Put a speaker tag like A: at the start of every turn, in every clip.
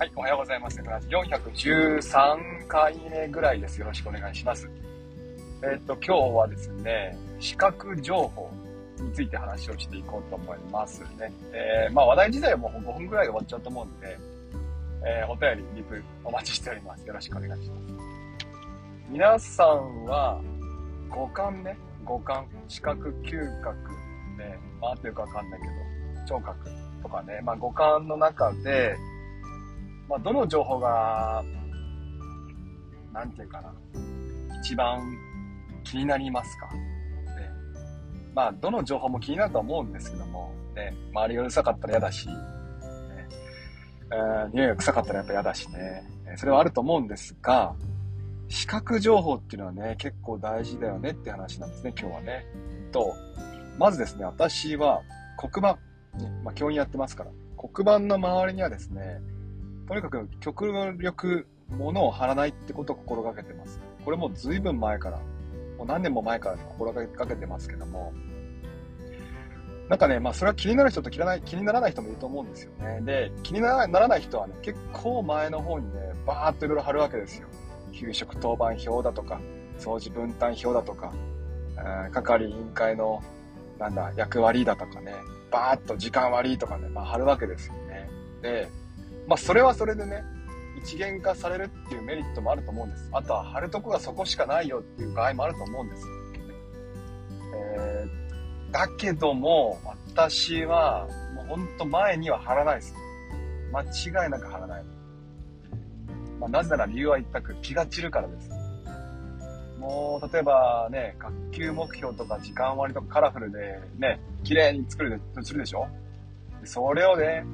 A: はい、おはようございます。413回目ぐらいです。よろしくお願いします。えっ、と、今日はですね、視覚情報について話をしていこうと思いますね。えー、まあ話題自体もう5分ぐらいで終わっちゃうと思うんで、えー、お便り、リプお待ちしております。よろしくお願いします。皆さんは、五感ね、五感、視覚、嗅覚、ね、まあ、というかわかんないけど、聴覚とかね、まあ五感の中で、まあ、どの情報が、なんていうかな、一番気になりますか？ね、まあ、どの情報も気になると思うんですけども、ね、周りがうるさかったら嫌だし、ねえ、匂いが臭かったらやっぱ嫌だしね、それはあると思うんですが、視覚情報っていうのはね、結構大事だよねって話なんですね、今日はね。と、まずですね、私は黒板、ね、まあ、教員やってますから、黒板の周りにはですね、とにかく極力物を貼らないってことを心がけてます。これも随分前から、もう何年も前から心がけてますけども、なんかね、まあそれは気になる人と気にならない気にならない人もいると思うんですよね。で、気にならない人はね、結構前の方にね、バーっといろいろ貼るわけですよ。給食当番表だとか、掃除分担表だとか、係委員会の、なんだ、役割だとかね、バーっと時間割とかね、まあ貼るわけですよね。で、まあ、それはそれでね、一元化されるっていうメリットもあると思うんです。あとは貼るとこがそこしかないよっていう場合もあると思うんです。えー、だけども、私は、もうほんと前には貼らないです。間違いなく貼らない。まあ、なぜなら理由は一択、気が散るからです。もう、例えばね、学級目標とか時間割とかカラフルでね、綺麗に作るするでしょ？それをね、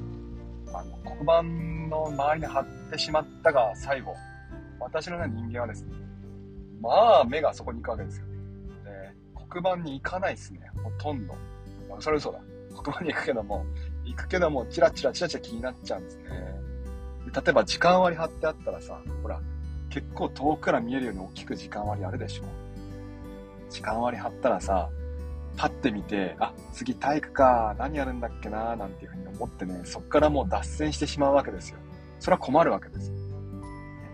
A: あの、黒板の周りに貼ってしまったが最後、私のような人間はですね、まあ、目がそこに行くわけですよ。で、黒板に行かないですね、ほとんど。それ嘘だ。黒板に行くけども、行くけども、チラチラチラチラ気になっちゃうんですねで。例えば時間割貼ってあったらさ、ほら、結構遠くから見えるように大きく時間割あるでしょ。時間割貼ったらさ、パッて見て、あ、次体育か、何やるんだっけな、なんていうふうに思ってね、そっからもう脱線してしまうわけですよ。それは困るわけです。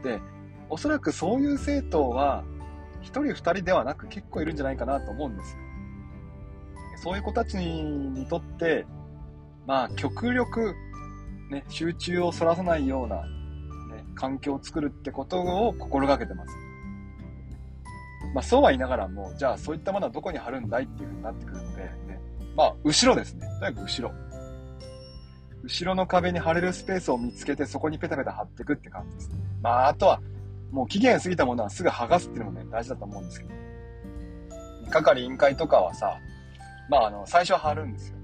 A: で、おそらくそういう生徒は、1人2人ではなく結構いるんじゃないかなと思うんですよ。そういう子たちにとって、まあ、極力、ね、集中をそらさないような、ね、環境を作るってことを心がけてます。まあ、そうは言いながらも、じゃあそういったものはどこに貼るんだいっていう風になってくるので、ね、まあ、後ろですね。とにかく後ろ。後ろの壁に貼れるスペースを見つけて、そこにペタペタ貼っていくって感じです。まあ、あとは、もう期限過ぎたものはすぐ剥がすっていうのもね、大事だと思うんですけど。係委員会とかはさ、まあ、あの、最初は貼るんですよ。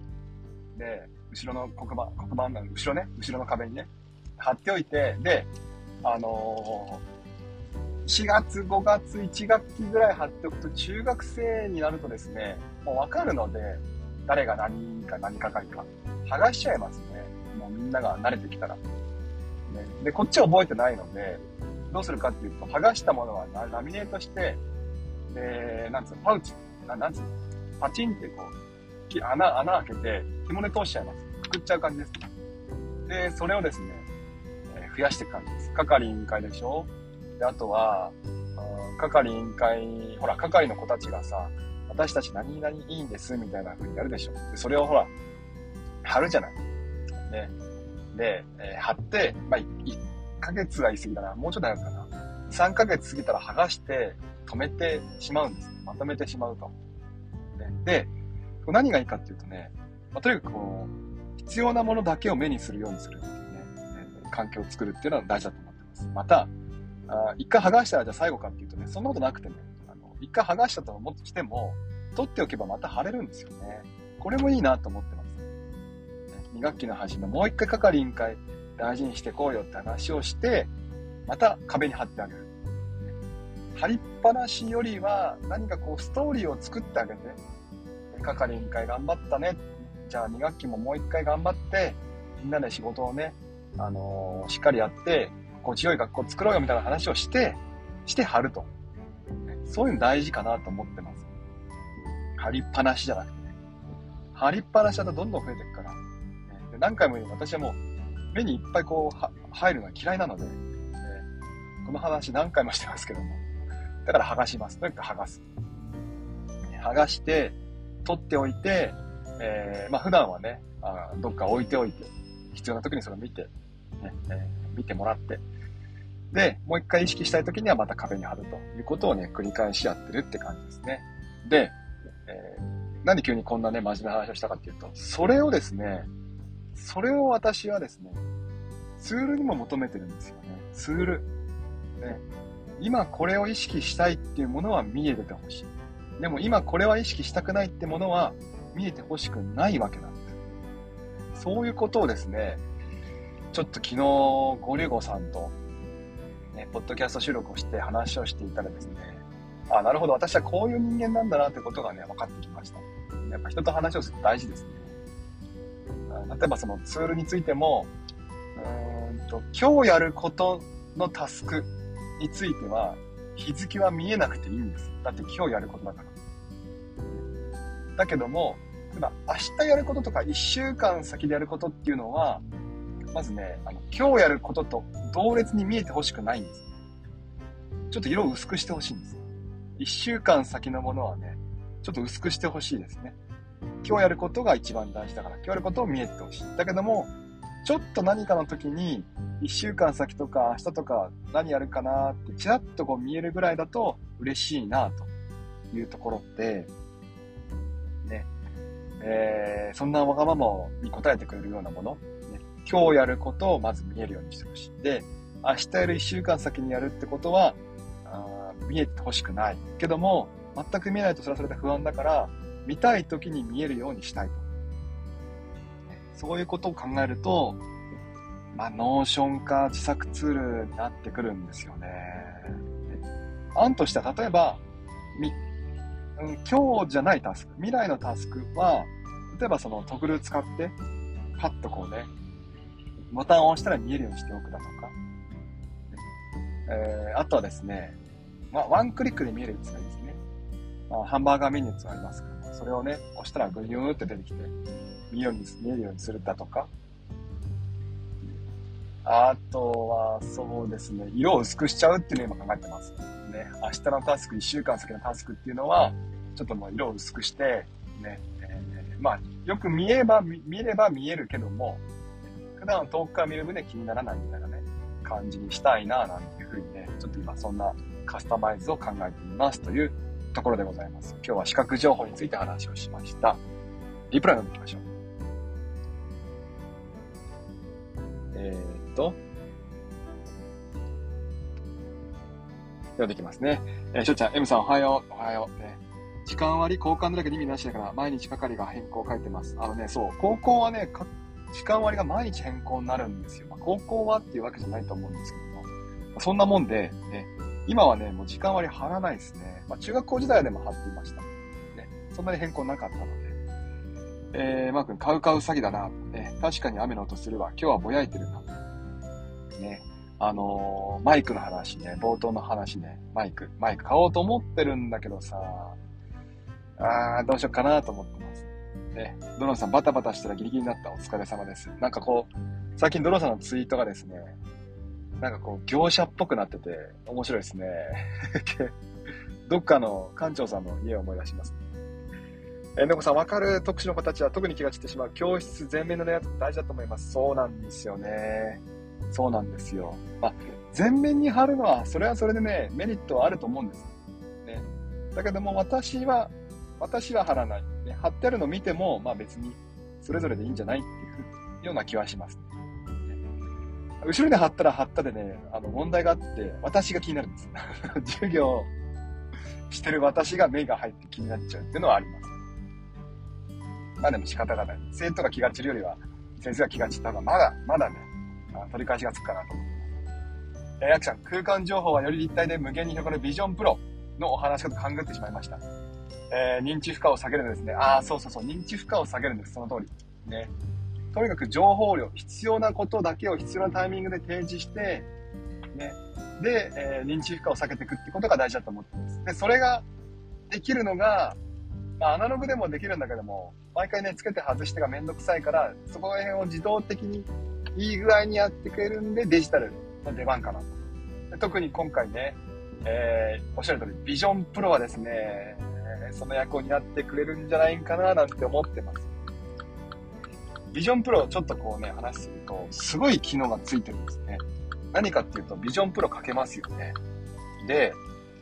A: で、後ろの黒板、黒板の後ろね、後ろの壁にね、貼っておいて、で、あのー4月、5月、1学期ぐらい貼っておくと、中学生になるとですね、もうわかるので、誰が何か何係か。剥がしちゃいますね。もうみんなが慣れてきたら。ね、で、こっちは覚えてないので、どうするかっていうと、剥がしたものはラミネートして、で、なんつうの、パウチ、ななんつうの、パチンってこう、穴、穴開けて、紐で通しちゃいます。くくっちゃう感じです。で、それをですね、えー、増やしていく感じです。係委員会でしょで、あとは、係委員会、ほら、係の子たちがさ、私たち何々いいんです、みたいな風にやるでしょ。で、それをほら、貼るじゃない。ね。で、えー、貼って、まあ、1ヶ月は言い過ぎだな。もうちょっとやるかな。3ヶ月過ぎたら剥がして、止めてしまうんです。まとめてしまうと。ね、で、何がいいかっていうとね、まあ、とにかくこう、必要なものだけを目にするようにするっていうね、えー、環境を作るっていうのは大事だと思ってます。また、あ一回剥がしたらじゃあ最後かっていうとね、そんなことなくてね、あの、一回剥がしたと思ってきても、取っておけばまた貼れるんですよね。これもいいなと思って。2学期の初め、もう一回係員会大事にしてこうよって話をして、また壁に貼ってあげる。貼りっぱなしよりは何かこうストーリーを作ってあげて、係員会頑張ったね。じゃあ2学期ももう一回頑張って、みんなで仕事をね、あのー、しっかりやって、心地よい学校作ろうよみたいな話をして、して貼ると。そういうの大事かなと思ってます。貼りっぱなしじゃなくてね。貼りっぱなしだとどんどん増えていくから。何回も言う私はもう目にいっぱいこう、入るのは嫌いなので、ね、この話何回もしてますけども。だから剥がします。とにかく剥がす。剥がして、取っておいて、えー、まあ普段はね、あどっか置いておいて、必要な時にそれを見て、ね、えー、見てもらって、で、もう一回意識したい時にはまた壁に貼るということをね、繰り返しやってるって感じですね。で、えー、なんで急にこんなね、真面目な話をしたかっていうと、それをですね、それを私はですね、ツールにも求めてるんですよね。ツール。ね。今これを意識したいっていうものは見えててほしい。でも今これは意識したくないってものは見えてほしくないわけなんです。そういうことをですね、ちょっと昨日、ゴリゴさんと、ね、ポッドキャスト収録をして話をしていたらですね、あ、なるほど、私はこういう人間なんだなってことがね、分かってきました。やっぱ人と話をすると大事ですね。例えばそのツールについても、うんと今日やることのタスクについては、日付は見えなくていいんです。だって今日やることだから。だけども、例えば明日やることとか1週間先でやることっていうのは、まずね、あの今日やることと同列に見えてほしくないんです。ちょっと色を薄くしてほしいんです。1週間先のものはね、ちょっと薄くしてほしいですね。今日やることが一番大事だから、今日やることを見えてほしい。だけども、ちょっと何かの時に、1週間先とか明日とか何やるかなってちらっとこう見えるぐらいだと嬉しいなというところって、ね、えー、そんなわがままに応えてくれるようなもの、ね、今日やることをまず見えるようにしてほしい。で、明日より1週間先にやるってことは、あ見えてほしくない。けども、全く見えないとそれはそれで不安だから、見たい時に見えるようにしたいと。そういうことを考えると、まあ、 Notion か自作ツールになってくるんですよね。案としては、例えば、み、うん、今日じゃないタスク、未来のタスクは、例えばそのトグル使って、パッとこうね、ボタンを押したら見えるようにしておくだとか、えー、あとはですね、まあ、ワンクリックで見えるやつがいいですね。まあ、ハンバーガーメニューってありますから、それをね、押したらグニューって出てきて、見ように見えるようにするだとか、あとは、そうですね、色を薄くしちゃうっていうのを今考えてます。ね、明日のタスク、1週間先のタスクっていうのは、ちょっともう色を薄くして、ね、えー、まあ、よく見えば、見れば見えるけども、普段遠くから見る分で気にならないみたいなね、感じにしたいな、なんていうふうにね、ちょっと今そんなカスタマイズを考えていますというところでございます。今日は視覚情報について話をしました。リプライ読んでいきましょう。えー、っと、読んできますね。えー、しょうちゃん、M さんおはよう。おはよう。ね。時間割交換だけで意味なしだから、毎日係が変更書いてます。あのね、そう、高校はね、時間割が毎日変更になるんですよ。まあ、高校はっていうわけじゃないと思うんですけども、そんなもんで、ね、今はね、もう時間割貼らないですね。まあ、中学校時代でも貼っていました。ね、そんなに変更なかったので。えー、マー君、買う買う詐欺だな。ね、確かに雨の音するわ。今日はぼやいてるな。ね、あのー、マイクの話ね、冒頭の話ね、マイク、マイク買おうと思ってるんだけどさ、あー、どうしようかなと思ってます。ね、ドロンさんバタバタしたらギリギリになった。お疲れ様です。なんかこう、最近ドロンさんのツイートがですね、なんかこう、業者っぽくなってて、面白いですね。どっかの館長さんの家を思い出します。え、のこさん、わかる特殊の子たちは特に気が散ってしまう。教室全面のレイアウト大事だと思います。そうなんですよね。そうなんですよ。まあ、全面に貼るのは、それはそれでね、メリットはあると思うんです。ね。だけども、私は、私は貼らない。ね、貼ってあるのを見ても、まあ別に、それぞれでいいんじゃないっていうような気はします、後ろで貼ったら貼ったでね、あの、問題があって、私が気になるんです。授業してる私が目が入って気になっちゃうっていうのはあります。まあでも仕方がない。生徒が気が散るよりは、先生が気が散った方がまだ、まだね、取り返しがつくかなと思ってます。えー、ヤクさん、空間情報はより立体で無限に広がるビジョンプロのお話かと勘ぐってしまいました。えー、認知負荷を下げるんですね。ああ、そうそうそう、認知負荷を下げるんです。その通り。ね。とにかく情報量、必要なことだけを必要なタイミングで提示して、ね。で、えー、認知負荷を下げていくってことが大事だと思ってます。で、それができるのが、まあ、アナログでもできるんだけども、毎回ね、つけて外してがめんどくさいから、そこら辺を自動的にいい具合にやってくれるんで、デジタルの出番かなと。特に今回ね、えー、おっしゃる通り、ビジョンプロはですね、その役を担ってくれるんじゃないかななんて思ってます。ビジョンプロをちょっとこうね、話すると、すごい機能がついてるんですね。何かっていうと、ビジョンプロかけますよね。で、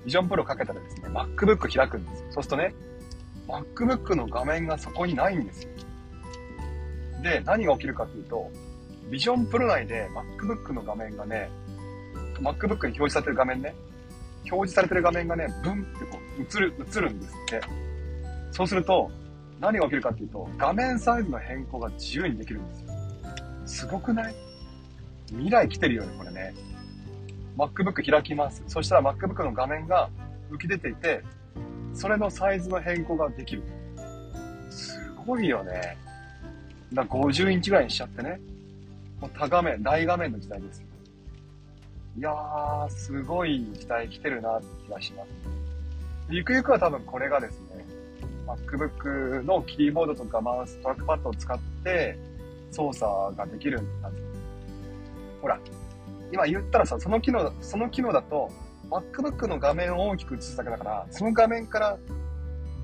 A: ビジョンプロかけたらですね、MacBook 開くんですよ。そうするとね、MacBook の画面がそこにないんですよ。で、何が起きるかっていうと、ビジョンプロ内で MacBook の画面がね、MacBook に表示されてる画面ね、表示されてる画面がね、ブンってこう映る、映るんですって。そうすると、何が起きるかっていうと、画面サイズの変更が自由にできるんですよ。すごくない？未来来てるよね、これね。MacBook 開きます。そしたら MacBook の画面が浮き出ていて、それのサイズの変更ができる。すごいよね。だ50インチぐらいにしちゃってね。もう多画面、大画面の時代です。いやー、すごい時代来てるなって気がします。ゆくゆくは多分これがですね、MacBook のキーボードとかマウス、トラックパッドを使って操作ができるんだほら、今言ったらさ、その機能、その機能だと、MacBook の画面を大きく映すだけだから、その画面から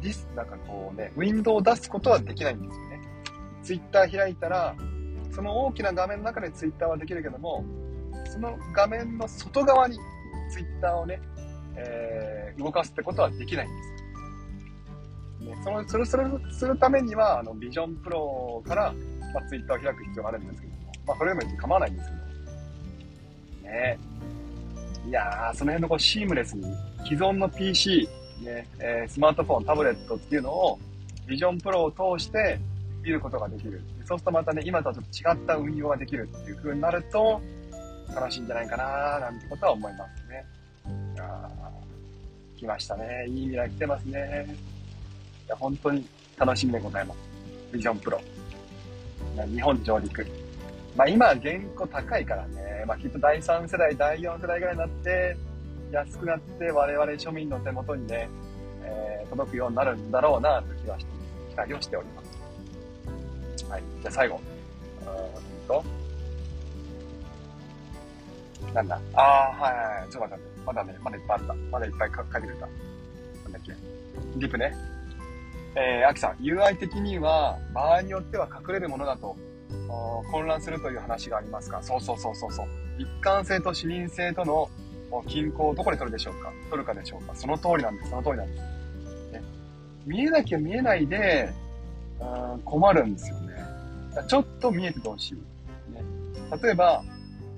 A: ディス、なんかこうね、ウィンドウを出すことはできないんですよね。Twitter 開いたら、その大きな画面の中で Twitter はできるけども、その画面の外側に Twitter をね、えー、動かすってことはできないんですね、そのそれそれするためには、あの、ビジョンプロから、まあ、Twitter を開く必要があるんですけども、まあ、それでも構わないんですけど、ねいやー、その辺のこうシームレスに、既存の PC、ね、えー、スマートフォン、タブレットっていうのを、ビジョンプロを通して見ることができる。そうするとまたね、今とはちょっと違った運用ができるっていう風になると、楽しいんじゃないかななんてことは思いますね。あ来ましたね。いい未来来てますね。いや本当に楽しみでございます。ビジョンプロ。日本上陸。まあ今、原稿高いからね、まあきっと第3世代、第4世代ぐらいになって、安くなって我々庶民の手元にね、えー、届くようになるんだろうなと気はして、期待をしております。はい。じゃあ最後。うんと、なんだ？ああ、はいはいはい。ちょっと待って。まだね、まだいっぱいあった。まだいっぱい書いてくれた。なんだっけ？リプね。えー、アキさん、UI 的には、場合によっては隠れるものだと、混乱するという話がありますか？そうそうそうそうそう。一貫性と視認性との均衡をどこで取るでしょうか？取るかでしょうか？その通りなんです。その通りなんです。ね、見えなきゃ見えないで、うん困るんですよね。ちょっと見えててほしい。ね、例えば、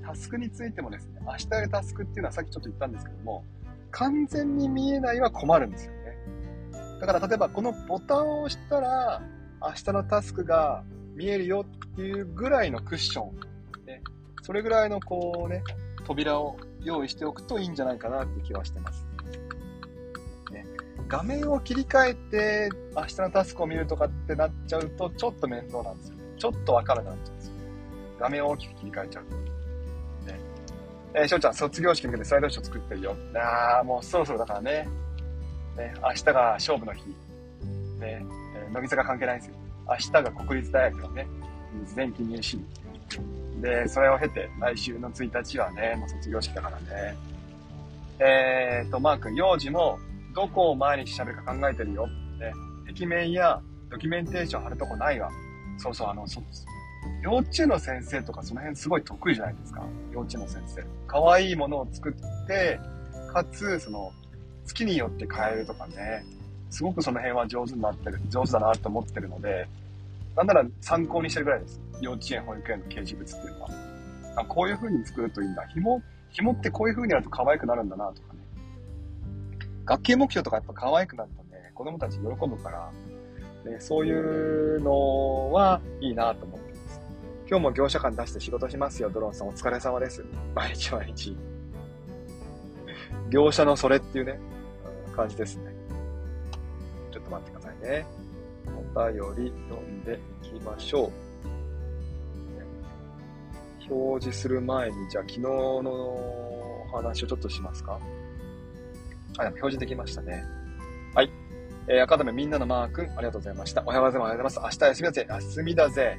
A: タスクについてもですね、明日やるタスクっていうのはさっきちょっと言ったんですけども、完全に見えないは困るんですよ。だから例えばこのボタンを押したら、明日のタスクが見えるよっていうぐらいのクッション、ね、それぐらいのこうね、扉を用意しておくといいんじゃないかなって気はしてます。ね、画面を切り替えて明日のタスクを見るとかってなっちゃうとちょっと面倒なんですよ。ちょっとわからなくなっちゃうんですよ。画面を大きく切り替えちゃうと。えー、しょうちゃん、卒業式に向けてスライドショー作ってるよ。ああ、もうそろそろだからね。ね、明日が勝負の日。ね、えー、乃木坂関係ないんですよ。明日が国立大学のね、前期入試。で、それを経て、来週の1日はね、もう卒業式だからね。えーと、マー君、幼児も、どこを毎日喋るか考えてるよ。ね、壁面やドキュメンテーション貼るとこないわ。そうそう、あの、そ幼稚園の先生とかその辺すごい得意じゃないですか。幼稚園の先生。可愛いものを作って、かつ、その、月によって変えるとかね。すごくその辺は上手になってる、上手だなと思ってるので、なんなら参考にしてるぐらいです。幼稚園、保育園の掲示物っていうのは。あこういう風に作るといいんだ。紐、紐ってこういう風にやると可愛くなるんだなとかね。学級目標とかやっぱ可愛くなるとね、子供たち喜ぶから、ね、そういうのはいいなと思ってます今日も業者間出して仕事しますよ、ドローンさん。お疲れ様です。毎日毎日。業者のそれっていうね、感じですね。ちょっと待ってくださいね。お便り読んでいきましょう。表示する前に、じゃあ昨日の話をちょっとしますか？あ、でも表示できましたね。はい。えー、赤ダメみんなのマー君、ありがとうございました。おはようございます。明日休みだぜ。休みだぜ。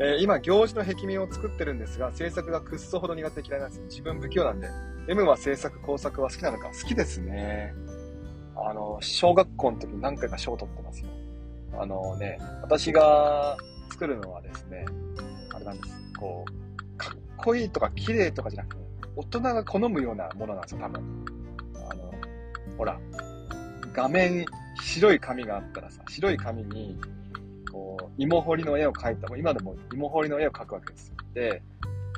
A: えー、今、行事の壁面を作ってるんですが、制作がくっそほど苦手嫌いなんです。自分不器用なんで。M は制作、工作は好きなのか？好きですね。あの、小学校の時何回か賞を取ってますよ。あのね、私が作るのはですね、あれなんです。こう、かっこいいとか綺麗とかじゃなくて、大人が好むようなものなんですよ、多分。あの、ほら、画面、白い紙があったらさ、白い紙に、こう、芋掘りの絵を描いた、も今でも芋掘りの絵を描くわけですよ。で、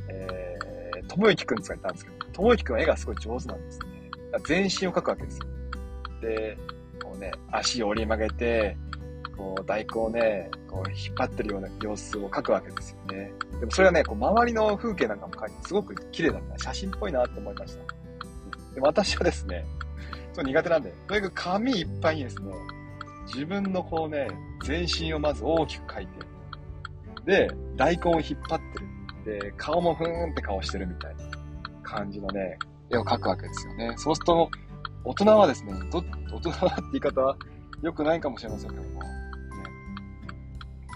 A: えー、ともゆきくん使ったんですけど、ともゆきくんは絵がすごい上手なんですね。全身を描くわけですよ。で、こうね、足を折り曲げて、こう、大根をね、こう、引っ張ってるような様子を描くわけですよね。でもそれはね、こう、周りの風景なんかも描いて、すごく綺麗だった。写真っぽいなって思いました。でも私はですね、ちょっと苦手なんで、とにかく紙いっぱいにですね、自分のこうね、全身をまず大きく描いて、で、大根を引っ張ってる。で、顔もふーんって顔してるみたいな感じのね、絵を描くわけですよね。そうすると、大人はですね、ど、大人はって言い方は良くないかもしれませんけども、ね、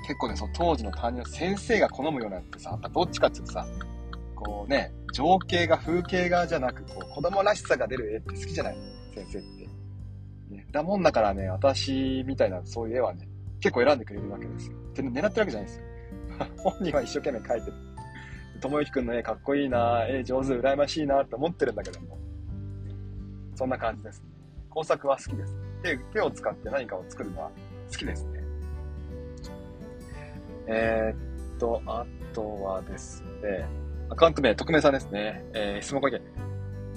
A: 結構ね、その当時の担任の先生が好むようなってさ、どっちかっていうとさ、こうね、情景が風景画じゃなく、こう、子供らしさが出る絵って好きじゃない？先生って。ね、だもんだからね、私みたいなそういう絵はね、結構選んでくれるわけですよ。って狙ってるわけじゃないですよ。本人は一生懸命描いてる。ともゆきくんの絵かっこいいな絵上手、羨ましいなって思ってるんだけども。そんな感じです。工作は好きです。手手を使って何かを作るのは好きですね。えー、っと、あとはですね、アカウント名、匿名さんですね。えー、質問ご意見。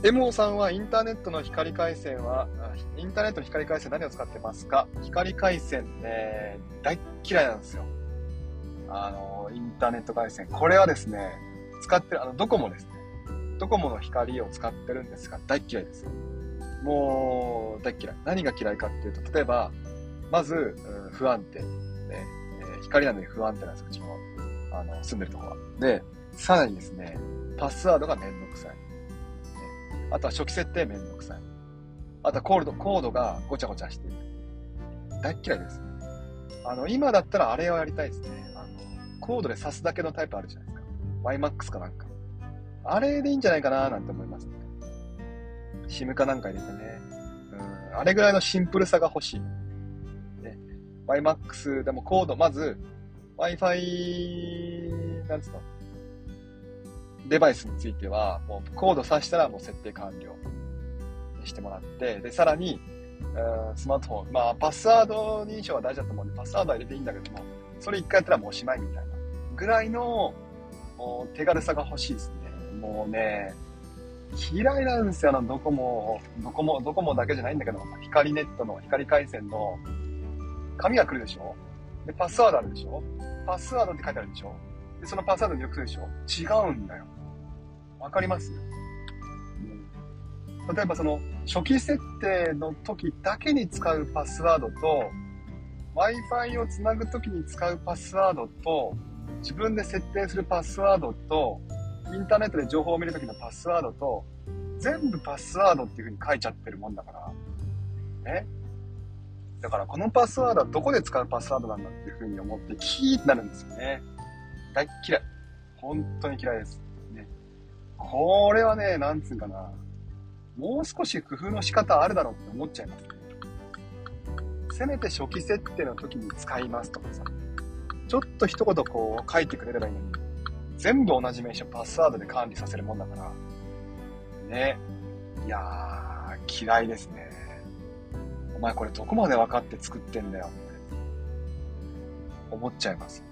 A: エモーさんはインターネットの光回線は、インターネットの光回線何を使ってますか？光回線ね、大っ嫌いなんですよ。あの、インターネット回線。これはですね、使ってる、あの、ドコモですね。ドコモの光を使ってるんですが、大嫌いです。もう、大嫌い。何が嫌いかっていうと、例えば、まず、うん、不安定。ね、えー、光なのに不安定なんですよ、うちの、あの、住んでるところは。で、さらにですね、パスワードがめんどくさい。ね、あとは初期設定めんどくさい。あとはコールド、コードがごちゃごちゃしている。大嫌いです。あの、今だったらあれをやりたいですね。あの、コードで挿すだけのタイプあるじゃないですか。YMAX かなんか。あれでいいんじゃないかななんて思いますね。SIM かなんか入れてね。うん、あれぐらいのシンプルさが欲しい。ね、YMAX でもコード、まず、Wi-Fi、なんつうの？デバイスについては、もうコード挿したらもう設定完了にしてもらって、で、さらに、スマートフォン、まあ、パスワード認証は大事だと思うんで、パスワードは入れていいんだけども、それ一回やったらもうおしまいみたいな、ぐらいの、もう手軽さが欲しいですね。もうね、嫌いなんですよ、あの、ドコモ、ドコモ、ドコモだけじゃないんだけど、光ネットの、光回線の、紙が来るでしょ？で、パスワードあるでしょ？パスワードって書いてあるでしょ？で、そのパスワードによく来るでしょ？違うんだよ。わかります、うん、例えばその、初期設定の時だけに使うパスワードと、Wi-Fi をつなぐ時に使うパスワードと、自分で設定するパスワードと、インターネットで情報を見るときのパスワードと、全部パスワードっていう風に書いちゃってるもんだから、ね。だからこのパスワードはどこで使うパスワードなんだっていう風に思ってキーってなるんですよね。大嫌い。本当に嫌いです。ね。これはね、なんつうかな。もう少し工夫の仕方あるだろうって思っちゃいますね。せめて初期設定の時に使いますとかさ。ちょっと一言こう書いてくれればいいのに、全部同じ名称パスワードで管理させるもんだから、ね。いやー、嫌いですね。お前これどこまで分かって作ってんだよって思っちゃいます。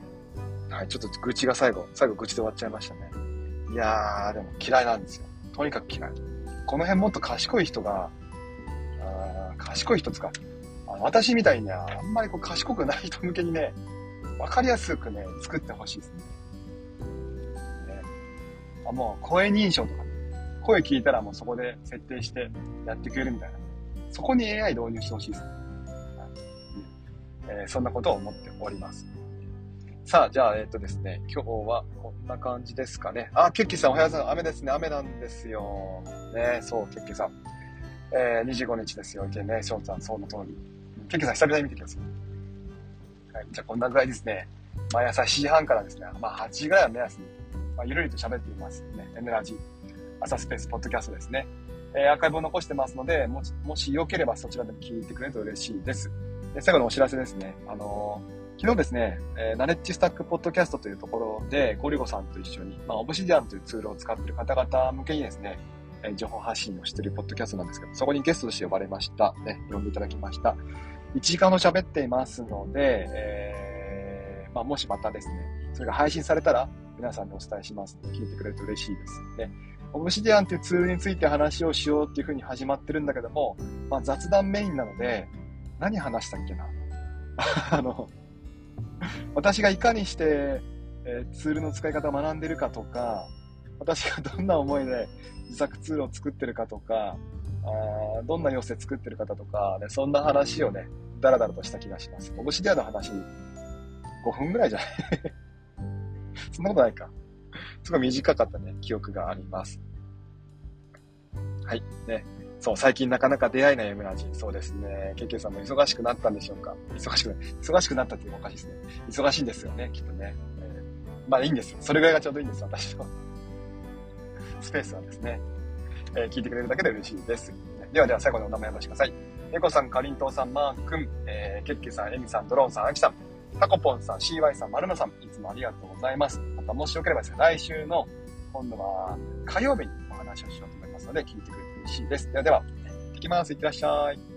A: はい、ちょっと愚痴が最後、最後愚痴で終わっちゃいましたね。いやー、でも嫌いなんですよ。とにかく嫌い。この辺もっと賢い人が、あ賢い人つか、私みたいにはあんまりこう賢くない人向けにね、わかりやすくね、作ってほしいですね。もう声認証とか、声聞いたらもうそこで設定してやってくれるみたいな。そこに AI 導入してほしいですね。えー、そんなことを思っております。さあ、じゃあ、えっ、ー、とですね、今日はこんな感じですかね。あ、ケッキーさんおはようございます。雨ですね。雨なんですよ。ね、そう、ケッキーさん。えー、25日ですよ。いけね、翔さん、その通り。ケッキーさん、久々に見てきます。はい、じゃあ、こんなぐらいですね。毎朝7時半からですね、まあ8時ぐらいを目安に、まあ、ゆるりと喋っていますね。N ラジ、朝スペースポッドキャストですね。えー、アーカイブを残してますので、もし、もしよければそちらでも聞いてくれると嬉しいです。で最後のお知らせですね。あのー、昨日ですね、えー、ナレッジスタックポッドキャストというところで、ゴリゴさんと一緒に、まあ、オブシディアンというツールを使っている方々向けにですね、えー、情報発信をしているポッドキャストなんですけど、そこにゲストとして呼ばれました。ね、呼んでいただきました。1時間ほど喋っていますので、えー、まあ、もしまたですね、それが配信されたら、皆さんにお伝えしますので、聞いてくれると嬉しいですね。オブシディアンというツールについて話をしようっていう風に始まってるんだけども、まあ、雑談メインなので、何話したっけな？あの、私がいかにして、えー、ツールの使い方を学んでるかとか、私がどんな思いで自作ツールを作ってるかとか、あどんな様子で作ってる方とか、ね、そんな話をね、ダラダラとした気がします。オブシディアの話、5分ぐらいじゃない？そんなことないか。すごい短かったね、記憶があります。はい。ね。そう、最近なかなか出会いない M ラジ。そうですね。ケケさんも忙しくなったんでしょうか忙しくない。忙しくなったっていうのおかしいですね。忙しいんですよね、きっとね。えー、まあいいんですよ。それぐらいがちょうどいいんです、私の。スペースはですね。えー、聞いてくれるだけで嬉しいです。ではでは最後のお名前をお待ちください。猫さん、かりんとうさん、マー君、えー、ケッケさん、エミさん、ドローンさん、アキさん、タコポンさん、CY さん、マルマさん、いつもありがとうございます。またもしよければですね、来週の、今度は火曜日にお話をしようと思いますので、聞いてくれて嬉しいです。ではでは、行ってきます。いってらっしゃい。